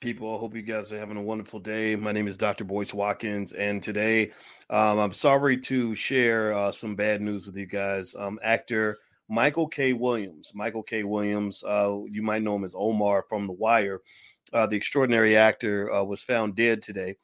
people? I hope you guys are having a wonderful day. My name is Dr. Boyce Watkins, and today um, I'm sorry to share uh, some bad news with you guys. Um, actor Michael K. Williams, Michael K. Williams, uh, you might know him as Omar from The Wire, uh, the extraordinary actor, uh, was found dead today.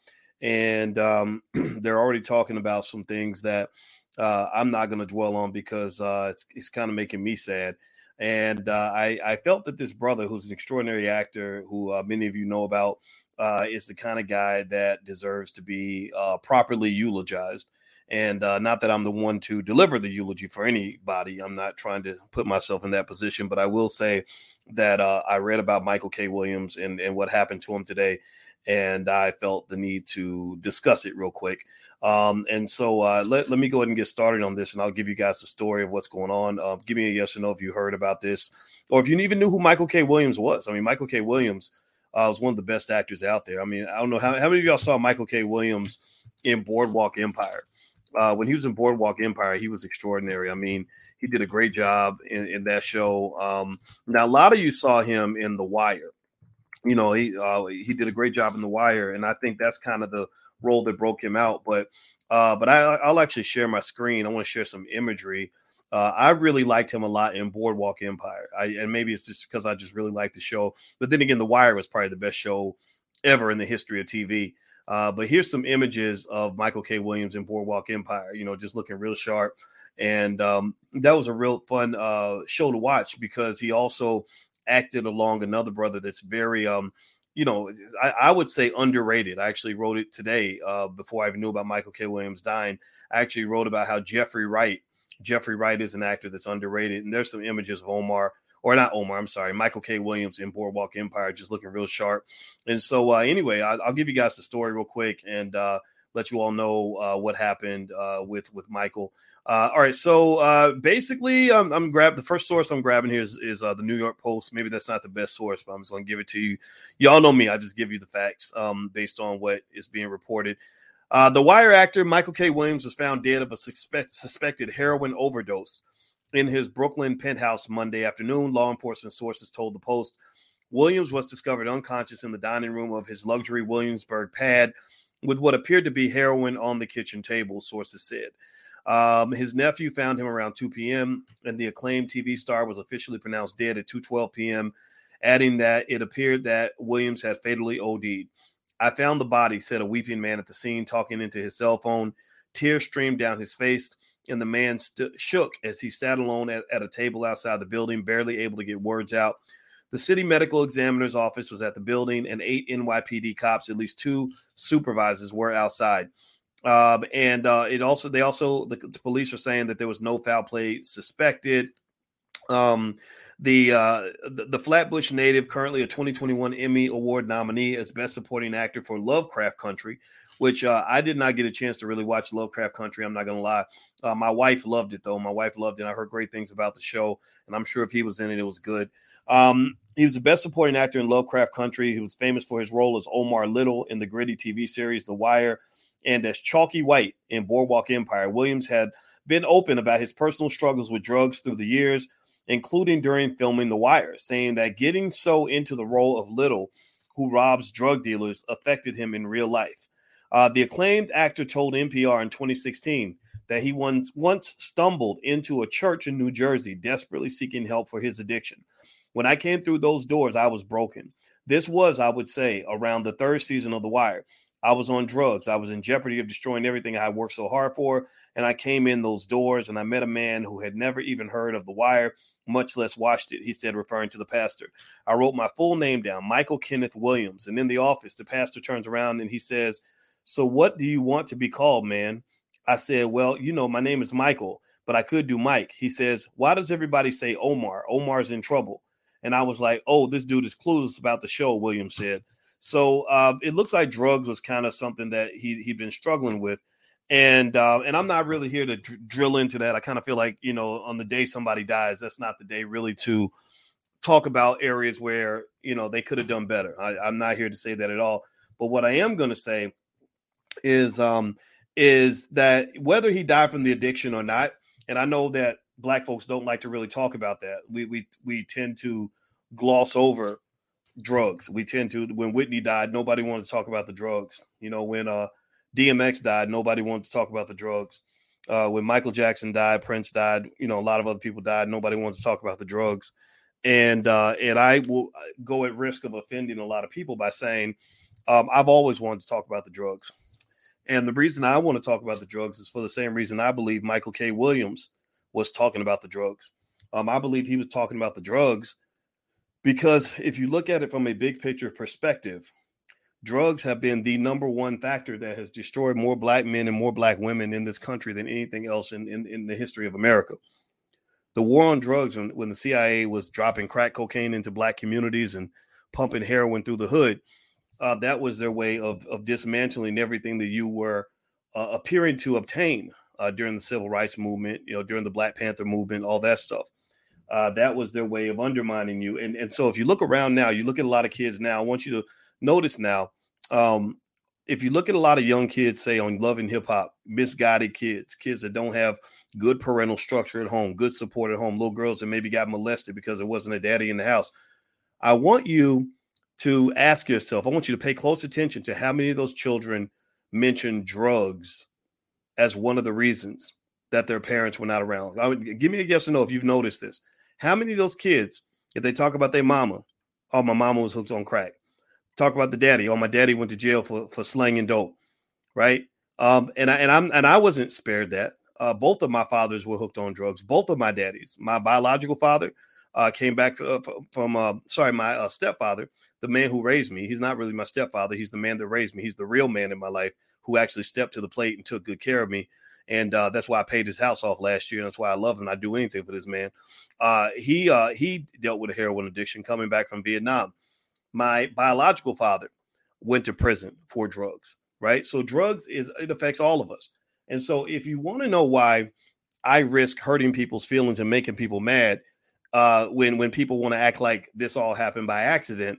And um, they're already talking about some things that uh, I'm not going to dwell on because uh, it's, it's kind of making me sad. And uh, I, I, felt that this brother, who's an extraordinary actor, who uh, many of you know about, uh, is the kind of guy that deserves to be uh, properly eulogized. And uh, not that I'm the one to deliver the eulogy for anybody. I'm not trying to put myself in that position, but I will say that uh, I read about Michael K. Williams and, and what happened to him today and I felt the need to discuss it real quick. Um, and so uh, let, let me go ahead and get started on this, and I'll give you guys the story of what's going on. Uh, give me a yes or no if you heard about this, or if you even knew who Michael K. Williams was. I mean, Michael K. Williams uh, was one of the best actors out there. I mean, I don't know how, how many of y'all saw Michael K. Williams in Boardwalk Empire. Uh, when he was in Boardwalk Empire, he was extraordinary. I mean, he did a great job in, in that show. Um, now, a lot of you saw him in The Wire you know, he uh, he did a great job in The Wire, and I think that's kind of the role that broke him out. But uh, but I, I'll actually share my screen. I want to share some imagery. Uh, I really liked him a lot in Boardwalk Empire. I, and maybe it's just because I just really liked the show. But then again, The Wire was probably the best show ever in the history of TV. Uh, but here's some images of Michael K. Williams in Boardwalk Empire. You know, just looking real sharp, and um, that was a real fun uh, show to watch because he also acted along another brother that's very um you know I, I would say underrated. I actually wrote it today uh before i even knew about michael k. Williams dying. I actually wrote about how jeffrey wright jeffrey wright is an actor that's underrated. And there's some images of omar or not Omar, I'm sorry, Michael K. Williams in Boardwalk Empire, just looking real sharp. And so, uh, anyway, I, will give you guys the story real quick, and uh, let you all know uh, what happened uh, with with Michael. Uh, all right, so uh, basically, I'm, I'm grab the first source I'm grabbing here is, is uh, the New York Post. Maybe that's not the best source, but I'm just going to give it to you. Y'all know me; I just give you the facts um, based on what is being reported. Uh, the Wire actor Michael K. Williams was found dead of a suspect, suspected heroin overdose in his Brooklyn penthouse Monday afternoon. Law enforcement sources told the Post. Williams was discovered unconscious in the dining room of his luxury Williamsburg pad with what appeared to be heroin on the kitchen table, sources said. Um, his nephew found him around 2 p.m., and the acclaimed TV star was officially pronounced dead at 2:12 p.m., adding that it appeared that Williams had fatally OD'd. I found the body, said a weeping man at the scene, talking into his cell phone. Tears streamed down his face, and the man st- shook as he sat alone at, at a table outside the building, barely able to get words out. The city medical examiner's office was at the building, and eight NYPD cops, at least two supervisors, were outside. Um, and uh, it also, they also, the, the, police are saying that there was no foul play suspected. Um, the, uh, the, the Flatbush native, currently a 2021 Emmy Award nominee as Best Supporting Actor for Lovecraft Country, which uh, I did not get a chance to really watch Lovecraft Country. I'm not gonna lie. Uh, my wife loved it though. My wife loved it. I heard great things about the show, and I'm sure if he was in it, it was good. Um, he was the best supporting actor in Lovecraft Country. He was famous for his role as Omar Little in the gritty TV series The Wire and as Chalky White in Boardwalk Empire. Williams had been open about his personal struggles with drugs through the years, including during filming The Wire, saying that getting so into the role of Little, who robs drug dealers, affected him in real life. Uh, the acclaimed actor told NPR in 2016 that he once once stumbled into a church in New Jersey, desperately seeking help for his addiction. When I came through those doors, I was broken. This was, I would say, around the third season of The Wire. I was on drugs. I was in jeopardy of destroying everything I worked so hard for. And I came in those doors and I met a man who had never even heard of The Wire, much less watched it, he said, referring to the pastor. I wrote my full name down, Michael Kenneth Williams. And in the office, the pastor turns around and he says, So what do you want to be called, man? I said, Well, you know, my name is Michael, but I could do Mike. He says, Why does everybody say Omar? Omar's in trouble. And I was like, oh, this dude is clueless about the show, William said. So uh, it looks like drugs was kind of something that he, he'd been struggling with. And uh, and I'm not really here to dr- drill into that. I kind of feel like, you know, on the day somebody dies, that's not the day really to talk about areas where, you know, they could have done better. I, I'm not here to say that at all. But what I am going to say is um, is that whether he died from the addiction or not, and I know that black folks don't like to really talk about that. We we we tend to gloss over drugs. We tend to when Whitney died, nobody wanted to talk about the drugs. You know, when uh DMX died, nobody wanted to talk about the drugs. Uh, when Michael Jackson died, Prince died, you know, a lot of other people died. Nobody wanted to talk about the drugs. And uh, and I will uh, go at risk of offending a lot of people by saying um, I've always wanted to talk about the drugs. And the reason I want to talk about the drugs is for the same reason I believe Michael K. Williams was talking about the drugs. Um, I believe he was talking about the drugs because if you look at it from a big picture perspective, drugs have been the number one factor that has destroyed more black men and more black women in this country than anything else in, in, in the history of America. The war on drugs, when, when the CIA was dropping crack cocaine into black communities and pumping heroin through the hood, uh, that was their way of, of dismantling everything that you were uh, appearing to obtain uh, during the civil rights movement, you know, during the Black Panther movement, all that stuff. Uh, that was their way of undermining you. And and so if you look around now, you look at a lot of kids now. I want you to notice now. Um, if you look at a lot of young kids, say on Love and Hip Hop, misguided kids, kids that don't have good parental structure at home, good support at home, little girls that maybe got molested because there wasn't a daddy in the house. I want you to ask yourself, I want you to pay close attention to how many of those children mention drugs as one of the reasons that their parents were not around. I would, give me a yes or no if you've noticed this. How many of those kids, if they talk about their mama, oh, my mama was hooked on crack. Talk about the daddy, oh, my daddy went to jail for, for slanging dope, right? Um, and I and I'm and I wasn't spared that. Uh, both of my fathers were hooked on drugs. Both of my daddies, my biological father uh, came back uh, from uh, sorry, my uh, stepfather, the man who raised me. He's not really my stepfather. He's the man that raised me. He's the real man in my life who actually stepped to the plate and took good care of me and uh, that's why I paid his house off last year. And that's why I love him. I do anything for this man. Uh, he he dealt with a heroin addiction coming back from Vietnam. My biological father went to prison for drugs. Right, so drugs is it affects all of us. And so if you want to know why I risk hurting people's feelings and making people mad uh, when when people want to act like this all happened by accident,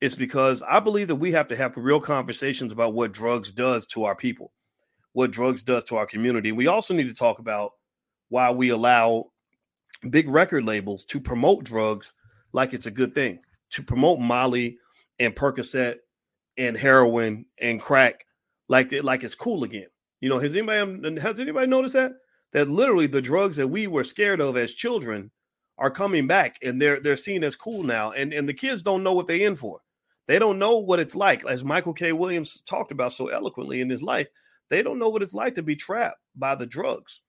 it's because I believe that we have to have real conversations about what drugs does to our people what drugs does to our community. We also need to talk about why we allow big record labels to promote drugs like it's a good thing, to promote Molly and Percocet and heroin and crack like like it's cool again. You know, has anybody has anybody noticed that? That literally the drugs that we were scared of as children are coming back and they're they're seen as cool now. And and the kids don't know what they're in for. They don't know what it's like, as Michael K. Williams talked about so eloquently in his life. They don't know what it's like to be trapped by the drugs.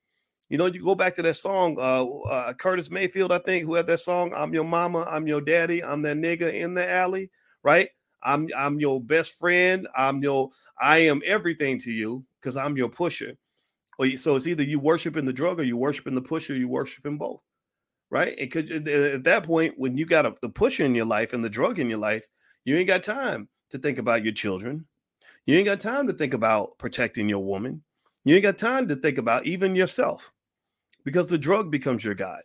You know, you go back to that song, uh, uh, Curtis Mayfield, I think, who had that song, I'm your mama, I'm your daddy, I'm that nigga in the alley, right? I'm I'm your best friend. I'm your I am everything to you because I'm your pusher. Or so it's either you worshiping the drug or you worshiping the pusher, you worshiping both, right? And cause at that point, when you got a, the pusher in your life and the drug in your life, you ain't got time to think about your children. You ain't got time to think about protecting your woman. You ain't got time to think about even yourself because the drug becomes your god,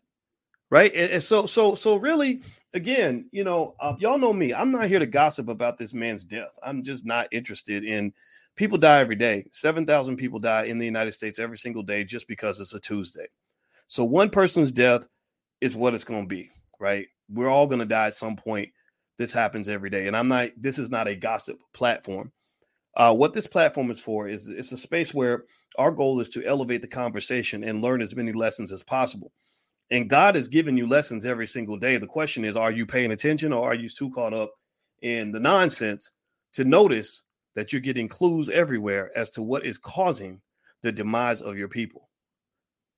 Right. And, and so, so, so really, again, you know, uh, y'all know me. I'm not here to gossip about this man's death. I'm just not interested in people die every day. 7,000 people die in the United States every single day just because it's a Tuesday. So one person's death is what it's going to be. Right. We're all going to die at some point. This happens every day. And I'm not, this is not a gossip platform. Uh, what this platform is for is it's a space where our goal is to elevate the conversation and learn as many lessons as possible. And God has given you lessons every single day. The question is, are you paying attention or are you too caught up in the nonsense to notice that you're getting clues everywhere as to what is causing the demise of your people?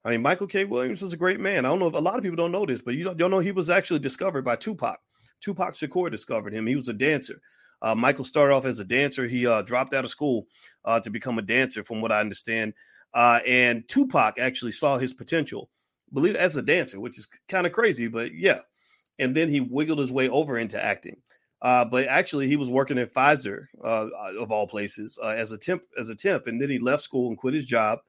I mean, Michael K. Williams is a great man. I don't know if a lot of people don't know this, but you don't, don't know he was actually discovered by Tupac. Tupac Shakur discovered him. He was a dancer. Uh, Michael started off as a dancer. He uh, dropped out of school uh, to become a dancer, from what I understand. Uh, and Tupac actually saw his potential, believe as a dancer, which is kind of crazy, but yeah. And then he wiggled his way over into acting. Uh, but actually, he was working at Pfizer, uh, of all places, as a temp. As a temp, and then he left school and quit his job,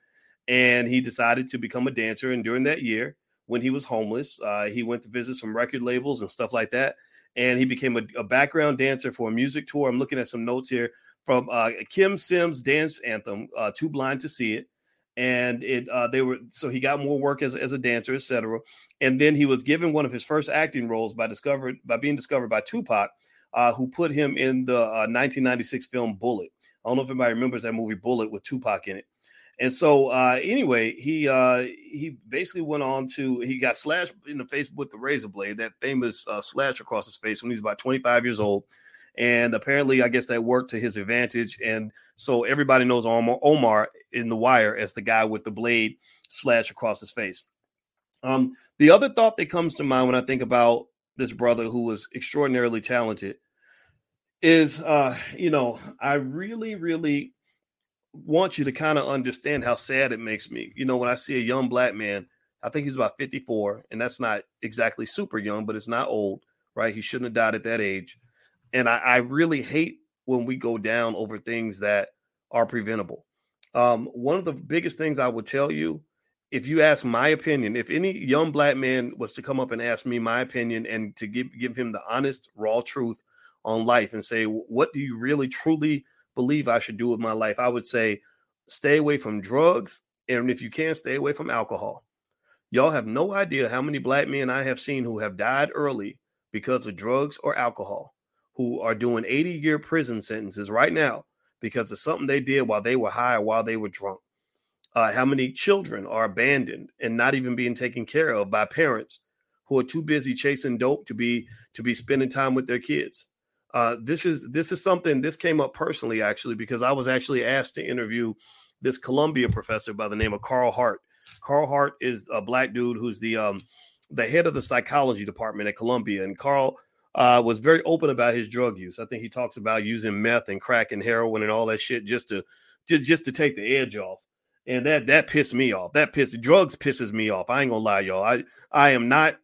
and he decided to become a dancer. And during that year, when he was homeless, he went to visit some record labels and stuff like that and he became a, a, background dancer for a music tour. I'm looking at some notes here from uh, Kym Sims' dance anthem, uh, "Too Blind to See It," and it uh, they were so he got more work as, as a dancer, etc. And then he was given one of his first acting roles by discovered by being discovered by Tupac uh, who put him in the uh, 1996 film Bullet. I don't know if anybody remembers that movie Bullet with Tupac in it. And so uh, anyway, he uh, he basically went on to he got slashed in the face with the razor blade, that famous uh, slash across his face when he's about 25 years old. And apparently, I guess that worked to his advantage. And so everybody knows Omar, Omar in The Wire as the guy with the blade slash across his face. Um, the other thought that comes to mind when I think about this brother who was extraordinarily talented is, uh, you know, I really, really want you to kind of understand how sad it makes me. You know, when I see a young black man, I think he's about 54, and that's not exactly super young, but it's not old, right? He shouldn't have died at that age. And I, I really hate when we go down over things that are preventable. Um, one of the biggest things I would tell you, if you ask my opinion, if any young black man was to come up and ask me my opinion and to give give him the honest, raw truth on life and say, what do you really truly believe I should do with my life, I would say stay away from drugs. And if you can, stay away from alcohol. Y'all have no idea how many black men I have seen who have died early because of drugs or alcohol, who are doing 80 year prison sentences right now because of something they did while they were high or while they were drunk. Uh, how many children are abandoned and not even being taken care of by parents who are too busy chasing dope to be to be spending time with their kids uh, this is this is something this came up personally actually because I was actually asked to interview this Columbia professor by the name of Carl Hart. Carl Hart is a black dude who's the um, the head of the psychology department at Columbia, and Carl uh, was very open about his drug use. I think he talks about using meth and crack and heroin and all that shit just to just just to take the edge off. And that that pissed me off. That pissed drugs pisses me off. I ain't gonna lie, y'all. I I am not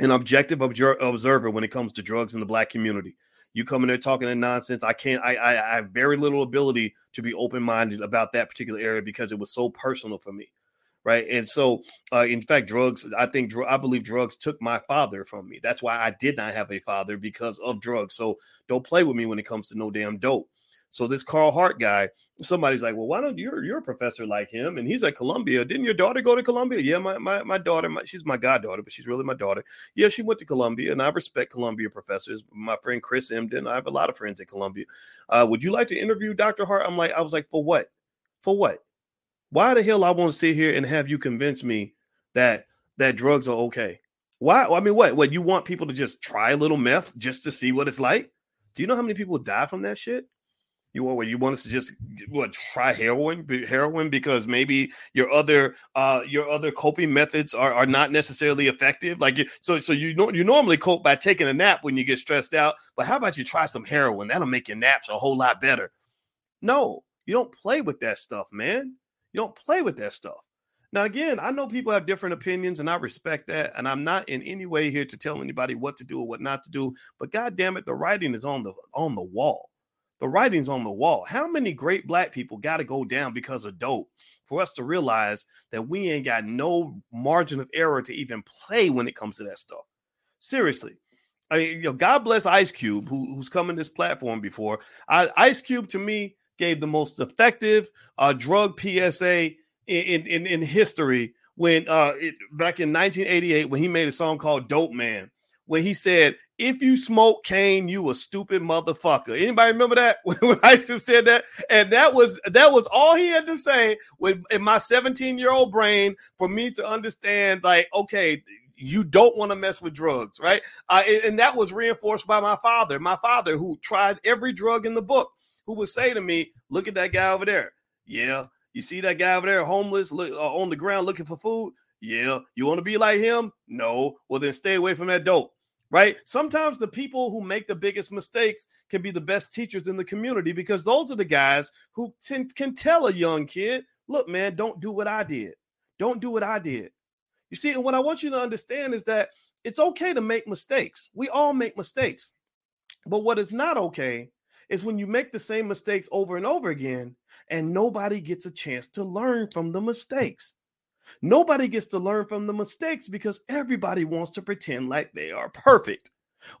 an objective observer when it comes to drugs in the black community. You come in there talking in nonsense. I can't. I, I, I have very little ability to be open minded about that particular area because it was so personal for me, right? And so, uh, in fact, drugs. I think I believe drugs took my father from me. That's why I did not have a father because of drugs. So don't play with me when it comes to no damn dope. So this Carl Hart guy, somebody's like, well, why don't you? You're a professor like him, and he's at Columbia. Didn't your daughter go to Columbia? Yeah, my my my daughter. My, she's my goddaughter, but she's really my daughter. Yeah, she went to Columbia, and I respect Columbia professors. My friend Chris Emdin. I have a lot of friends at Columbia. Uh, would you like to interview Dr. Hart? I'm like, I was like, for what? For what? Why the hell I want to sit here and have you convince me that that drugs are okay? Why? I mean, what? What you want people to just try a little meth just to see what it's like? Do you know how many people die from that shit? You what? You want us to just what try heroin? Heroin because maybe your other uh your other coping methods are, are not necessarily effective. Like you, so so you know you normally cope by taking a nap when you get stressed out. But how about you try some heroin? That'll make your naps a whole lot better. No, you don't play with that stuff, man. You don't play with that stuff. Now, again, I know people have different opinions, and I respect that. And I'm not in any way here to tell anybody what to do or what not to do. But God damn it, the writing is on the on the wall. The writing's on the wall. How many great black people got to go down because of dope for us to realize that we ain't got no margin of error to even play when it comes to that stuff? Seriously. I mean, you know, God bless Ice Cube, who, who's come in this platform before. I, Ice Cube to me gave the most effective uh, drug PSA in, in, in history when uh, it, back in 1988 when he made a song called Dope Man when he said, "If you smoke cane, you a stupid motherfucker." Anybody remember that when Ice Cube said that? And that was that was all he had to say with in my 17 year old brain for me to understand. Like, okay, you don't want to mess with drugs, right? Uh, and, that was reinforced by my father. My father, who tried every drug in the book, who would say to me, "Look at that guy over there. Yeah, you see that guy over there, homeless, look, uh, on the ground looking for food." Yeah, you want to be like him? No. Well, then stay away from that dope right? Sometimes the people who make the biggest mistakes can be the best teachers in the community because those are the guys who t- can tell a young kid, look, man, don't do what I did. Don't do what I did. You see, and what I want you to understand is that it's okay to make mistakes. We all make mistakes. But what is not okay is when you make the same mistakes over and over again and nobody gets a chance to learn from the mistakes. Nobody gets to learn from the mistakes because everybody wants to pretend like they are perfect.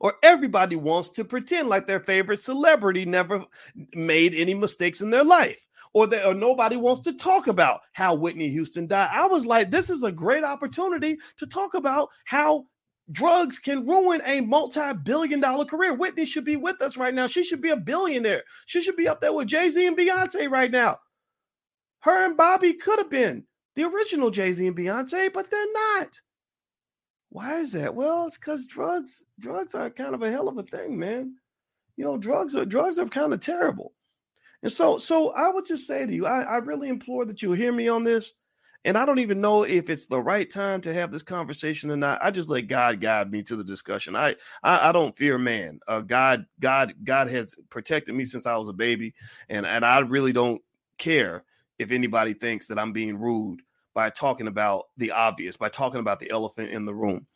Or everybody wants to pretend like their favorite celebrity never made any mistakes in their life. Or, that, or nobody wants to talk about how Whitney Houston died. I was like, this is a great opportunity to talk about how drugs can ruin a multi-billion dollar career. Whitney should be with us right now. She should be a billionaire. She should be up there with Jay-Z and Beyonce right now. Her and Bobby could have been the original Jay-Z and Beyonce, but they're not. Why is that? Well, it's because drugs, drugs are kind of a hell of a thing, man. You know, drugs are drugs are kind of terrible. And so, so I would just say to you, I, I really implore that you hear me on this. And I don't even know if it's the right time to have this conversation or not. I just let God guide me to the discussion. I I, I don't fear man. Uh, God God God has protected me since I was a baby, and and I really don't care if anybody thinks that I'm being rude by talking about the obvious, by talking about the elephant in the room.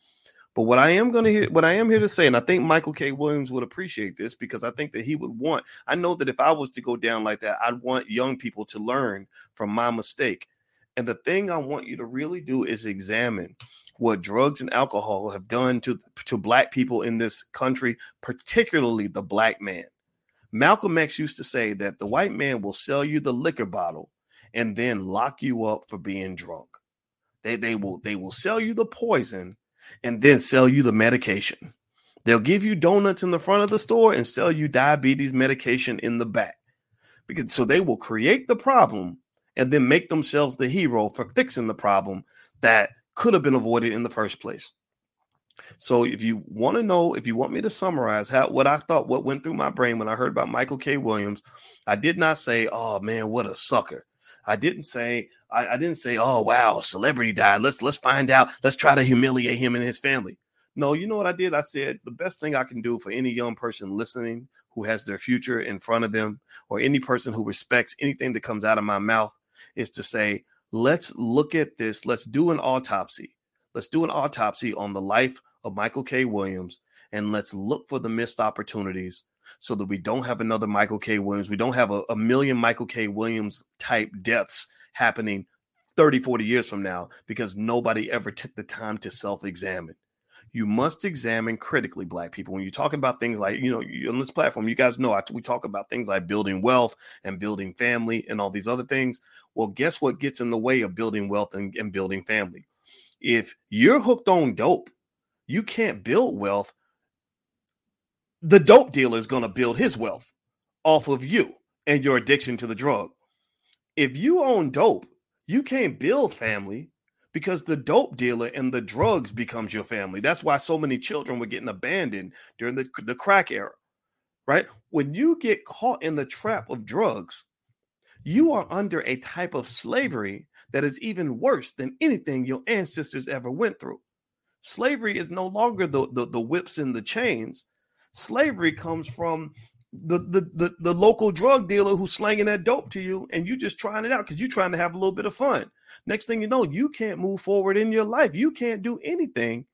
But what I am going to hear, what I am here to say, and I think Michael K. Williams would appreciate this because I think that he would want. I know that if I was to go down like that, I'd want young people to learn from my mistake. And the thing I want you to really do is examine what drugs and alcohol have done to to black people in this country, particularly the black man. Malcolm X used to say that the white man will sell you the liquor bottle and then lock you up for being drunk. They they will they will sell you the poison and then sell you the medication. They'll give you donuts in the front of the store and sell you diabetes medication in the back. Because so they will create the problem and then make themselves the hero for fixing the problem that could have been avoided in the first place. So if you want to know, if you want me to summarize how what I thought, what went through my brain when I heard about Michael K. Williams, I did not say, "Oh man, what a sucker." I didn't say, I, I didn't say, "Oh wow, celebrity died. Let's let's find out. Let's try to humiliate him and his family." No, you know what I did? I said the best thing I can do for any young person listening who has their future in front of them, or any person who respects anything that comes out of my mouth, is to say, let's look at this. Let's do an autopsy. Let's do an autopsy on the life of Michael K. Williams and let's look for the missed opportunities so that we don't have another Michael K. Williams. We don't have a, a million Michael K. Williams type deaths happening 30, 40 years from now because nobody ever took the time to self examine you must examine critically black people when you're talking about things like you know on this platform you guys know I, we talk about things like building wealth and building family and all these other things well guess what gets in the way of building wealth and, and building family if you're hooked on dope you can't build wealth the dope dealer is going to build his wealth off of you and your addiction to the drug if you own dope you can't build family because the dope dealer and the drugs becomes your family. That's why so many children were getting abandoned during the, the crack era, right? When you get caught in the trap of drugs, you are under a type of slavery that is even worse than anything your ancestors ever went through. Slavery is no longer the, the, the whips and the chains. Slavery comes from the, the the the local drug dealer who's slanging that dope to you and you just trying it out because you're trying to have a little bit of fun. Next thing you know you can't move forward in your life. You can't do anything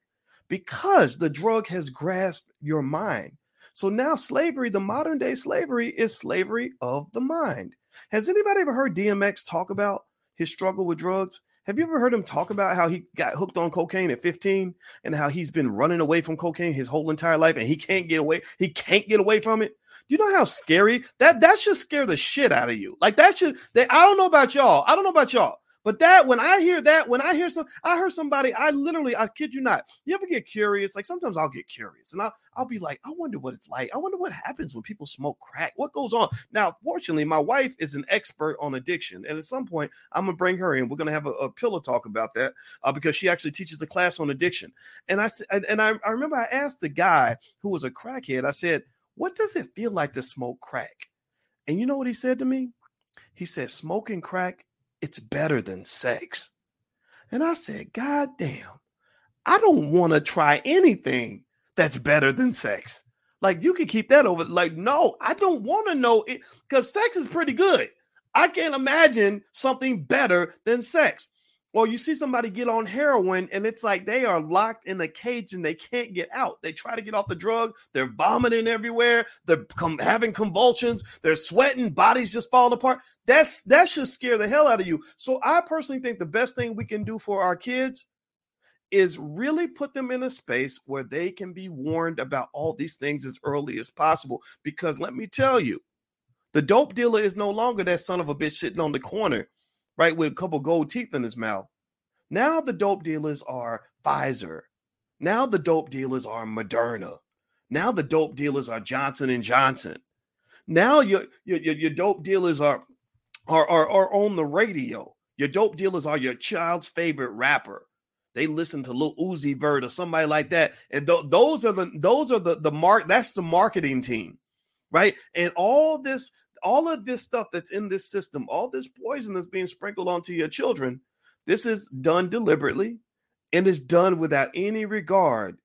because the drug has grasped your mind. So now slavery the modern day slavery is slavery of the mind. Has anybody ever heard dmx talk about his struggle with drugs have you ever heard him talk about how he got hooked on cocaine at 15 and how he's been running away from cocaine his whole entire life and he can't get away? He can't get away from it. Do you know how scary that that should scare the shit out of you? Like that should that I don't know about y'all. I don't know about y'all. But that when I hear that, when I hear some, I heard somebody, I literally, I kid you not. You ever get curious? Like sometimes I'll get curious and I'll, I'll be like, I wonder what it's like. I wonder what happens when people smoke crack. What goes on? Now, fortunately, my wife is an expert on addiction. And at some point, I'm gonna bring her in. We're gonna have a, a pillow talk about that uh, because she actually teaches a class on addiction. And I said, and I, I remember I asked the guy who was a crackhead, I said, What does it feel like to smoke crack? And you know what he said to me? He said, Smoking crack it's better than sex. And I said, God damn, I don't want to try anything that's better than sex. Like you can keep that over. Like, no, I don't want to know it because sex is pretty good. I can't imagine something better than sex. Or you see somebody get on heroin and it's like they are locked in a cage and they can't get out. They try to get off the drug, they're vomiting everywhere, they're com- having convulsions, they're sweating, bodies just falling apart. That's that should scare the hell out of you. So I personally think the best thing we can do for our kids is really put them in a space where they can be warned about all these things as early as possible. Because let me tell you, the dope dealer is no longer that son of a bitch sitting on the corner right, with a couple gold teeth in his mouth. Now the dope dealers are Pfizer, Now the dope dealers are Moderna. Now the dope dealers are Johnson and Johnson. Now your your, your dope dealers are, are are are on the radio. Your dope dealers are your child's favorite rapper. They listen to Lil Uzi Vert or somebody like that, and th- those are the those are the the mark. That's the marketing team, right? And all this all of this stuff that's in this system, all this poison that's being sprinkled onto your children, this is done deliberately and is done without any regard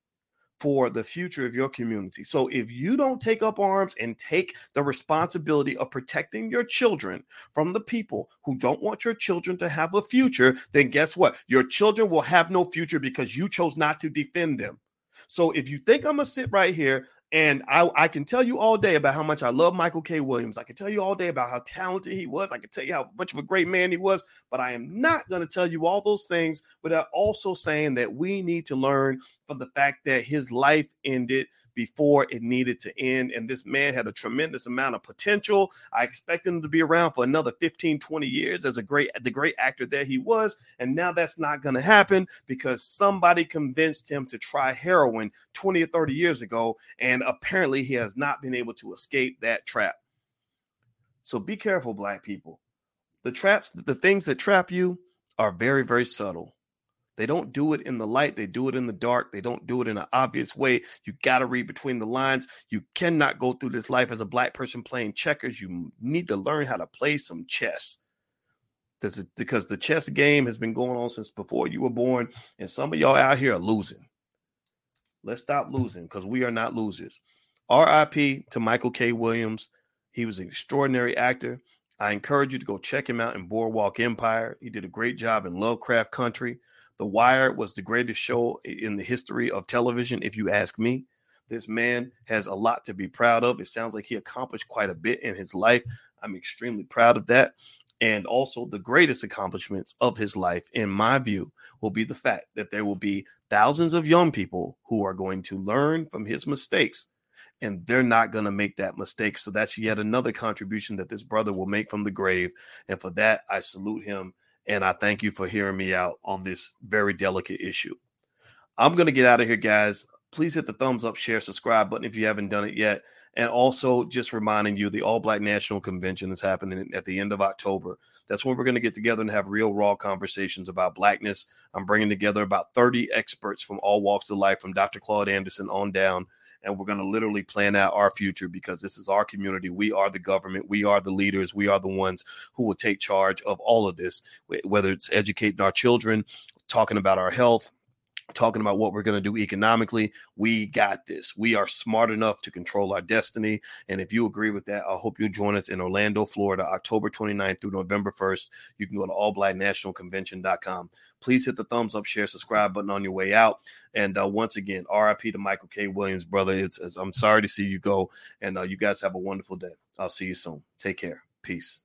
for the future of your community. So if you don't take up arms and take the responsibility of protecting your children from the people who don't want your children to have a future, then guess what? Your children will have no future because you chose not to defend them. So if you think I'm gonna sit right here and I, I can tell you all day about how much I love Michael K. Williams. I can tell you all day about how talented he was. I can tell you how much of a great man he was, but I am not going to tell you all those things without also saying that we need to learn from the fact that his life ended before it needed to end. And this man had a tremendous amount of potential. I expect him to be around for another 15, 20 years as a great, the great actor that he was. And now that's not going to happen because somebody convinced him to try heroin 20 or 30 years ago. And apparently he has not been able to escape that trap. So be careful, black people. The traps, the things that trap you are very, very subtle. They don't do it in the light, they do it in the dark. They don't do it in an obvious way. You got to read between the lines. You cannot go through this life as a black person playing checkers. You need to learn how to play some chess. This is because the chess game has been going on since before you were born, and some of y'all out here are losing. Let's stop losing because we are not losers. RIP to Michael K. Williams. He was an extraordinary actor. I encourage you to go check him out in Boardwalk Empire. He did a great job in Lovecraft Country. The Wire was the greatest show in the history of television, if you ask me. This man has a lot to be proud of. It sounds like he accomplished quite a bit in his life. I'm extremely proud of that. And also, the greatest accomplishments of his life, in my view, will be the fact that there will be thousands of young people who are going to learn from his mistakes and they're not going to make that mistake. So that's yet another contribution that this brother will make from the grave. And for that, I salute him and I thank you for hearing me out on this very delicate issue. I'm going to get out of here, guys. Please hit the thumbs up, share, subscribe button if you haven't done it yet. And also, just reminding you, the All Black National Convention is happening at the end of October. That's when we're going to get together and have real, raw conversations about Blackness. I'm bringing together about 30 experts from all walks of life, from Dr. Claude Anderson on down and we're going to literally plan out our future because this is our community. We are the government. We are the leaders. We are the ones who will take charge of all of this, whether it's educating our children, talking about our health, talking about what we're going to do economically. We got this. We are smart enough to control our destiny. And if you agree with that, I hope you'll join us in Orlando, Florida, October 29th through November 1st. You can go to allblacknationalconvention.com. Please hit the thumbs up, share, subscribe button on your way out. And uh, once again, RIP to Michael K. Williams, brother. It's, it's I'm sorry to see you go. And uh, you guys have a wonderful day. I'll see you soon. Take care. Peace.